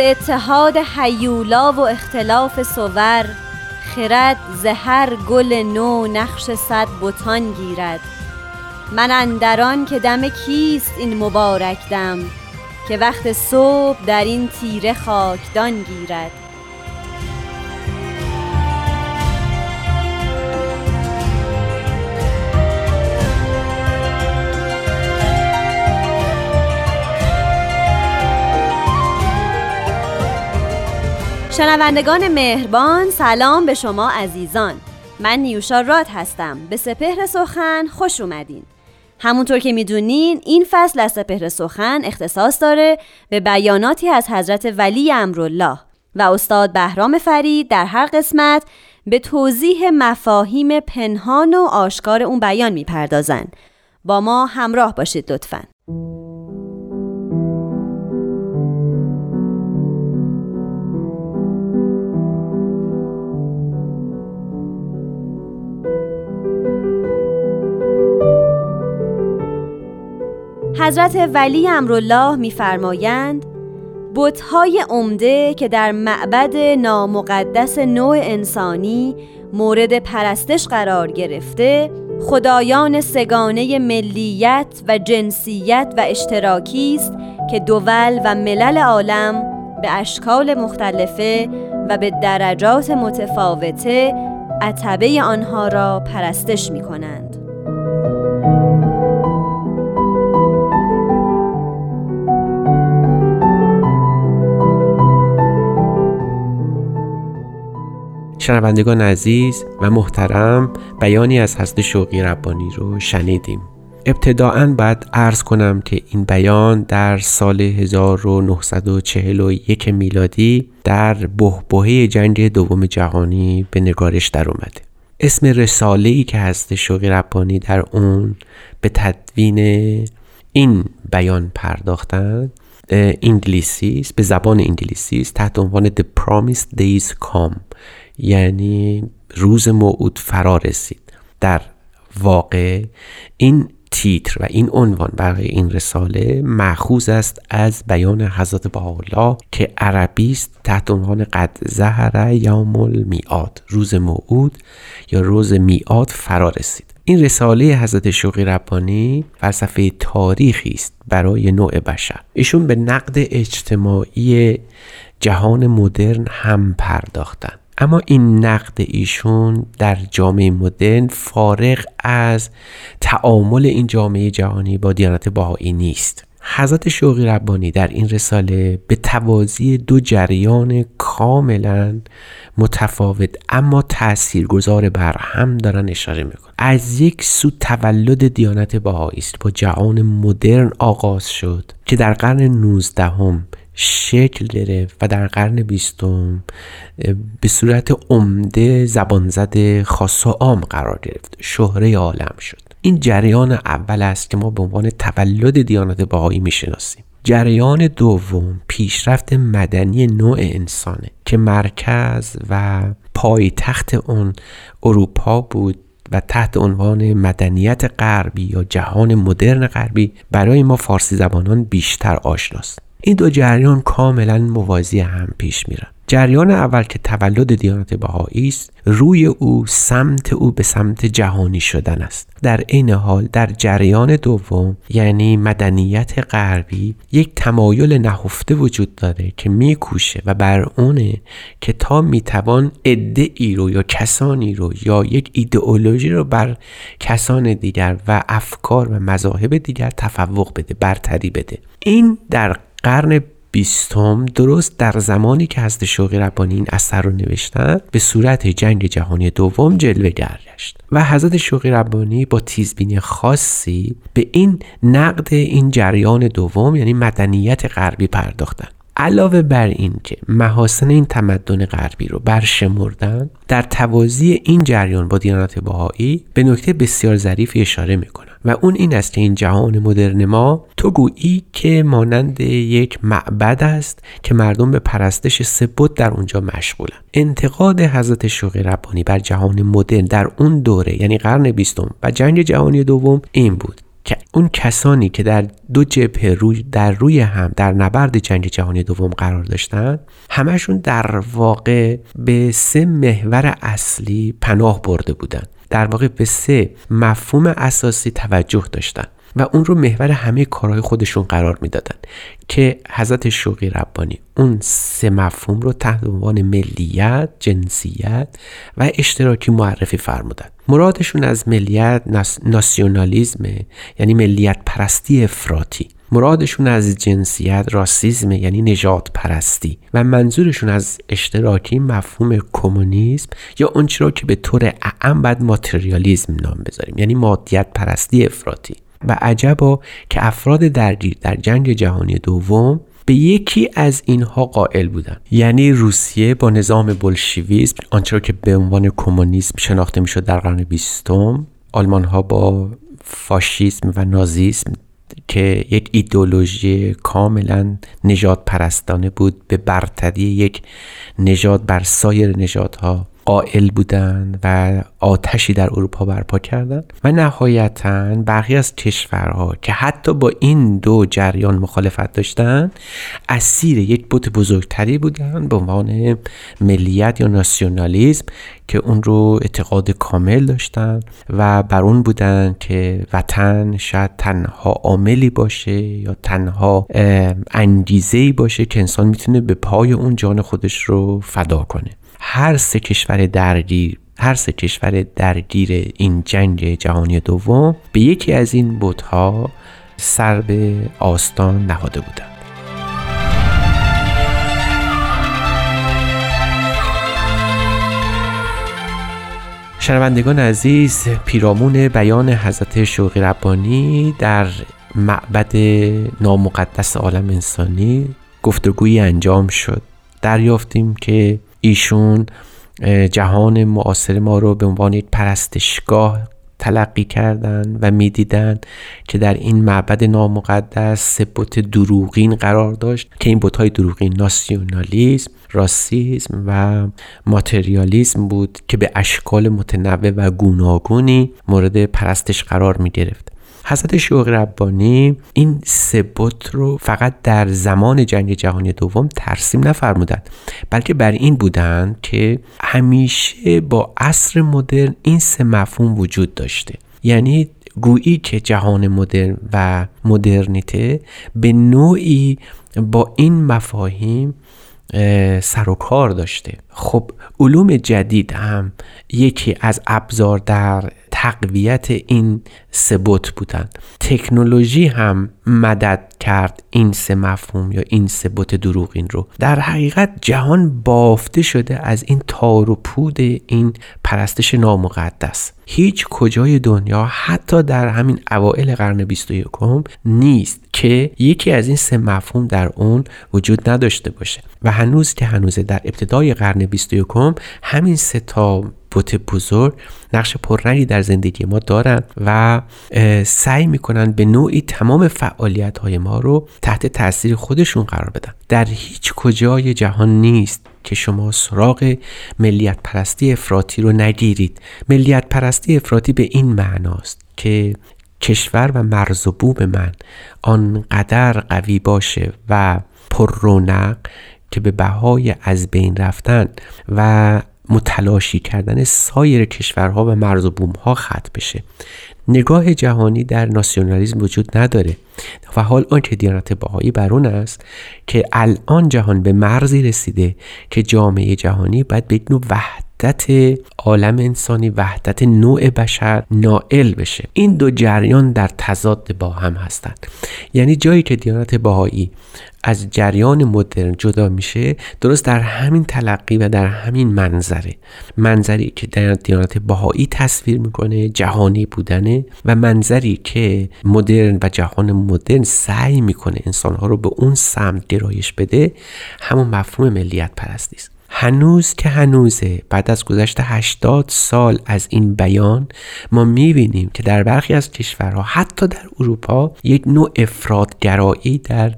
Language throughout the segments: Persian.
اتحاد حیولا و اختلاف صور خرد ز هر گل نو نقش صد بتان گیرد. من اندران که دم کیست این مبارک دم که وقت صبح در این تیره خاکدان گیرد. شنوندگان مهربان سلام به شما عزیزان. من نیوشا راد هستم. به سپهر سخن خوش اومدین. همونطور که می‌دونین این فصل از سپهر سخن اختصاص داره به بیاناتی از حضرت ولی امرالله و استاد بهرام فرید در هر قسمت به توضیح مفاهیم پنهان و آشکار اون بیان می‌پردازن با ما همراه باشید لطفاً. حضرت ولی امرالله میفرمایند بتهای عمده که در معبد نامقدس نوع انسانی مورد پرستش قرار گرفته خدایان سگانه ملیت و جنسیت و اشتراکی است که دول و ملل عالم به اشکال مختلفه و به درجات متفاوته عتبه آنها را پرستش می کنند. شنوندگان عزیز و محترم بیانی از حضرت شوقی ربانی رو شنیدیم. ابتداعا باید عرض کنم که این بیان در سال 1941 میلادی در بهبهه جنگ دوم جهانی به نگارش در اومده. اسم رساله ای که هست شوقی ربانی در اون به تدوین این بیان پرداختند انگلیسی است به زبان انگلیسی تحت عنوان The Promised Days Come. یعنی روز موعود فرا رسید. در واقع این تیتر و این عنوان برای این رساله مأخوذ است از بیان حضرت بهاءالله که عربی است تحت عنوان قد زهر یوم المیعاد روز موعود یا روز میعاد فرا رسید. این رساله حضرت شوقی ربانی فلسفه تاریخی است برای نوع بشر. ایشون به نقد اجتماعی جهان مدرن هم پرداختن. اما این نقد ایشون در جامعه مدرن فارغ از تعامل این جامعه جهانی با دیانت بهایی نیست. حضرت شوقی ربانی در این رساله به توازی دو جریان کاملا متفاوت اما تاثیرگذار بر هم دارن اشاره میکن از یک سو تولد دیانت بهایی است. با جهان مدرن آغاز شد که در قرن 19 هم شکل گرفت و در قرن بیستم به صورت عمده زبان زده خاص و عام قرار گرفت. شهره عالم شد. این جریان اول است که ما به عنوان تولد دیانت بهایی می‌شناسیم. جریان دوم پیشرفت مدنی نوع انسانه که مرکز و پایتخت اون اروپا بود و تحت عنوان مدنیت غربی یا جهان مدرن غربی برای ما فارسی زبانان بیشتر آشناست. این دو جریان کاملا موازی هم پیش میرن. جریان اول که تولد دیانت بهایی است روی او سمت او به سمت جهانی شدن است. در این حال در جریان دوم یعنی مدنیت غربی یک تمایل نهفته وجود داره که میکوشه و بر اونه که تا می‌توان عده ای رو یا کسانی رو یا یک ایدئولوژی رو بر کسان دیگر و افکار و مذاهب دیگر تفوق بده برتری بده. این در قرن بیستم درست در زمانی که حضرت شوقی ربانی این اثر رو نوشتن به صورت جنگ جهانی دوم جلوه گشت و حضرت شوقی ربانی با تیزبینی خاصی به این نقد این جریان دوم یعنی مدنیت غربی پرداختن. علاوه بر این که محاسن این تمدن غربی رو برشمردن در توازی این جریان با دیانت بهایی به نکته بسیار ظریفی اشاره می‌کنن و اون این است که این جهان مدرن ما تو گویی که مانند یک معبد است که مردم به پرستش سبت در اونجا مشغولن. انتقاد حضرت شوقی ربانی بر جهان مدرن در اون دوره یعنی قرن بیستم و جنگ جهانی دوم این بود که اون کسانی که در دو جبهه روی در روی هم در نبرد جنگ جهانی دوم قرار داشتن همشون در واقع به سه محور اصلی پناه برده بودند در واقع به سه مفهوم اساسی توجه داشتن و اون رو محور همه کارهای خودشون قرار می‌دادن که حضرت شوقی ربانی اون سه مفهوم رو تحت عنوان ملیت، جنسیت و اشتراکی معرفی فرمودن. مرادشون از ملیت ناسیونالیزم یعنی ملیت پرستی افراطی. مرادشون از جنسیت راسیزم یعنی نجات پرستی و منظورشون از اشتراکی مفهوم کمونیسم یا اون را که به طور اعم بعد ماتریالیزم نام بذاریم یعنی مادیت پرستی افراطی. و عجبا که افراد درگیر در جنگ جهانی دوم به یکی از اینها قائل بودند یعنی روسیه با نظام بلشویسم آنچه که به عنوان کمونیسم شناخته می‌شد در قرن بیستم. آلمان ها با فاشیسم و نازیسم که یک ایدولوژی کاملا نجات پرستانه بود به برتری یک نژاد بر سایر نژادها قائل بودند و آتشی در اروپا برپا کردند و نهایتا برخی از کشورها که حتی با این دو جریان مخالفت داشتند اسیر یک بوت بزرگتری بودند به عنوان ملیت یا ناسیونالیزم که اون رو اعتقاد کامل داشتن و بر اون بودن که وطن شاید تنها عاملی باشه یا تنها انگیزه باشه که انسان می‌تونه به پای اون جان خودش رو فدا کنه. هر سه کشور درگیر هر سه کشور درگیر این جنگ جهانی دوم به یکی از این بودها سر به آستان نهاده بودند. شنوندگان عزیز پیرامون بیان حضرت شوقی ربانی در معبد نامقدس عالم انسانی گفتگویی انجام شد. دریافتیم که ایشون جهان معاصر ما رو به عنوان یک پرستشگاه تلقی کردند و می‌دیدند که در این معبد نامقدس سه بت دروغین قرار داشت که این های دروغین ناسیونالیسم راسیسم و ماتریالیسم بود که به اشکال متنوع و گوناگونی مورد پرستش قرار می گرفت حضرت شوق ربانی این سبت رو فقط در زمان جنگ جهانی دوم ترسیم نفرمودند بلکه بر این بودند که همیشه با عصر مدرن این سه مفهوم وجود داشته. یعنی گویی که جهان مدرن و مدرنیته به نوعی با این مفاهیم سر و کار داشته. خب علوم جدید هم یکی از ابزار در تقویت این سبوت بودن تکنولوژی هم مدد کرد این سه مفهوم یا این سه بت دروغین رو. در حقیقت جهان بافته شده از این تار و پود این پرستش نامقدس. هیچ کجای دنیا حتی در همین اوائل قرن 21 نیست که یکی از این سه مفهوم در اون وجود نداشته باشه. و هنوز که هنوز در ابتدای قرن 21 همین سه تا بوت بزرگ نقش پررنگی در زندگی ما دارند و سعی می‌کنن به نوعی تمام فعالیت های ما رو تحت تاثیر خودشون قرار بدن. در هیچ کجای جهان نیست که شما سراغ ملیت پرستی افراطی رو نگیرید. ملیت پرستی افراطی به این معناست که کشور و مرز و بوم من آنقدر قوی باشه و پر رونق که به بهای از بین رفتن و متلاشی کردن سایر کشورها و مرز و بومها ختم بشه. نگاه جهانی در ناسیونالیزم وجود نداره و حال آنکه دیانت بهایی بر اون است که الان جهان به مرزی رسیده که جامعه جهانی باید به نوع وحد وحدت عالم انسانی وحدت نوع بشر نائل بشه. این دو جریان در تضاد با هم هستند. یعنی جایی که دیانت بهایی از جریان مدرن جدا میشه درست در همین تلقی و در همین منظره. منظری که در دیانت بهایی تصویر می‌کنه جهانی بودنه و منظری که مدرن و جهان مدرن سعی می‌کنه انسانها رو به اون سمت گرایش بده همون مفهوم ملیت پرستی است. هنوز که هنوزه. بعد از گذشت 80 سال از این بیان ما می‌بینیم که در برخی از کشورها حتی در اروپا یک نوع افرادگرایی در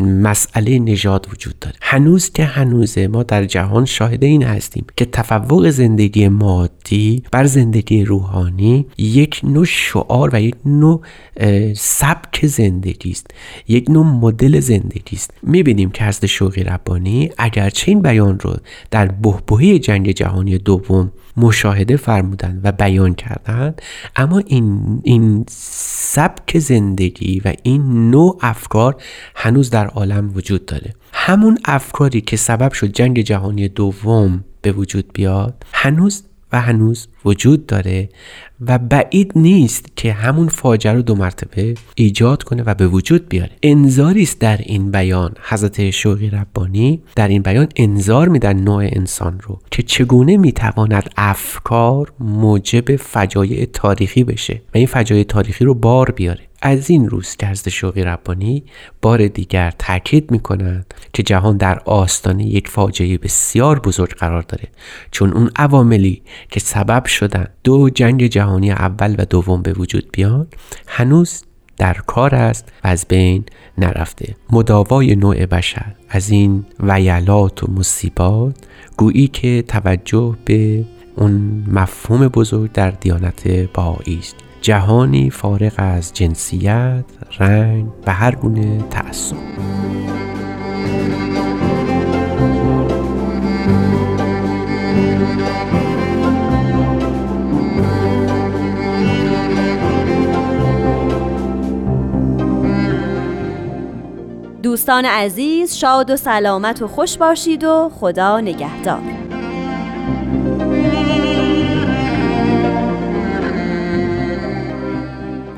مسئله نژاد وجود داره. هنوز که هنوزه ما در جهان شاهد این هستیم که تفوق زندگی مادی بر زندگی روحانی یک نوع شعار و یک نوع سبک زندگی است. یک نوع مدل زندگی است. می‌بینیم که حضرت شوقی ربانی اگرچه این بیان رو در بهبهه جنگ جهانی دوم مشاهده فرمودند و بیان کردند. اما این, این سبک زندگی و این نوع افکار هنوز در عالم وجود داره. همون افکاری که سبب شد جنگ جهانی دوم به وجود بیاد هنوز و هنوز وجود داره و بعید نیست که همون فاجعه رو دو مرتبه ایجاد کنه و به وجود بیاره. انذاری است در این بیان حضرت شوقی ربانی در این بیان انذار میدن نوع انسان رو که چگونه می‌تواند افکار موجب فجایع تاریخی بشه و این فجایع تاریخی رو بار بیاره. از این روز که شوقی ربانی بار دیگر تاکید می کنند که جهان در آستانه یک فاجعه بسیار بزرگ قرار داره چون اون عواملی که سبب شدن دو جنگ جهانی اول و دوم به وجود بیان هنوز در کار است و از بین نرفته. مداوای نوع بشر از این ویلات و مصیبات گویی که توجه به اون مفهوم بزرگ در دیانت بهایی است. جهانی فارغ از جنسیت، رنگ و هر گونه تعصب. دوستان عزیز شاد و سلامت و خوش باشید و خدا نگهدار.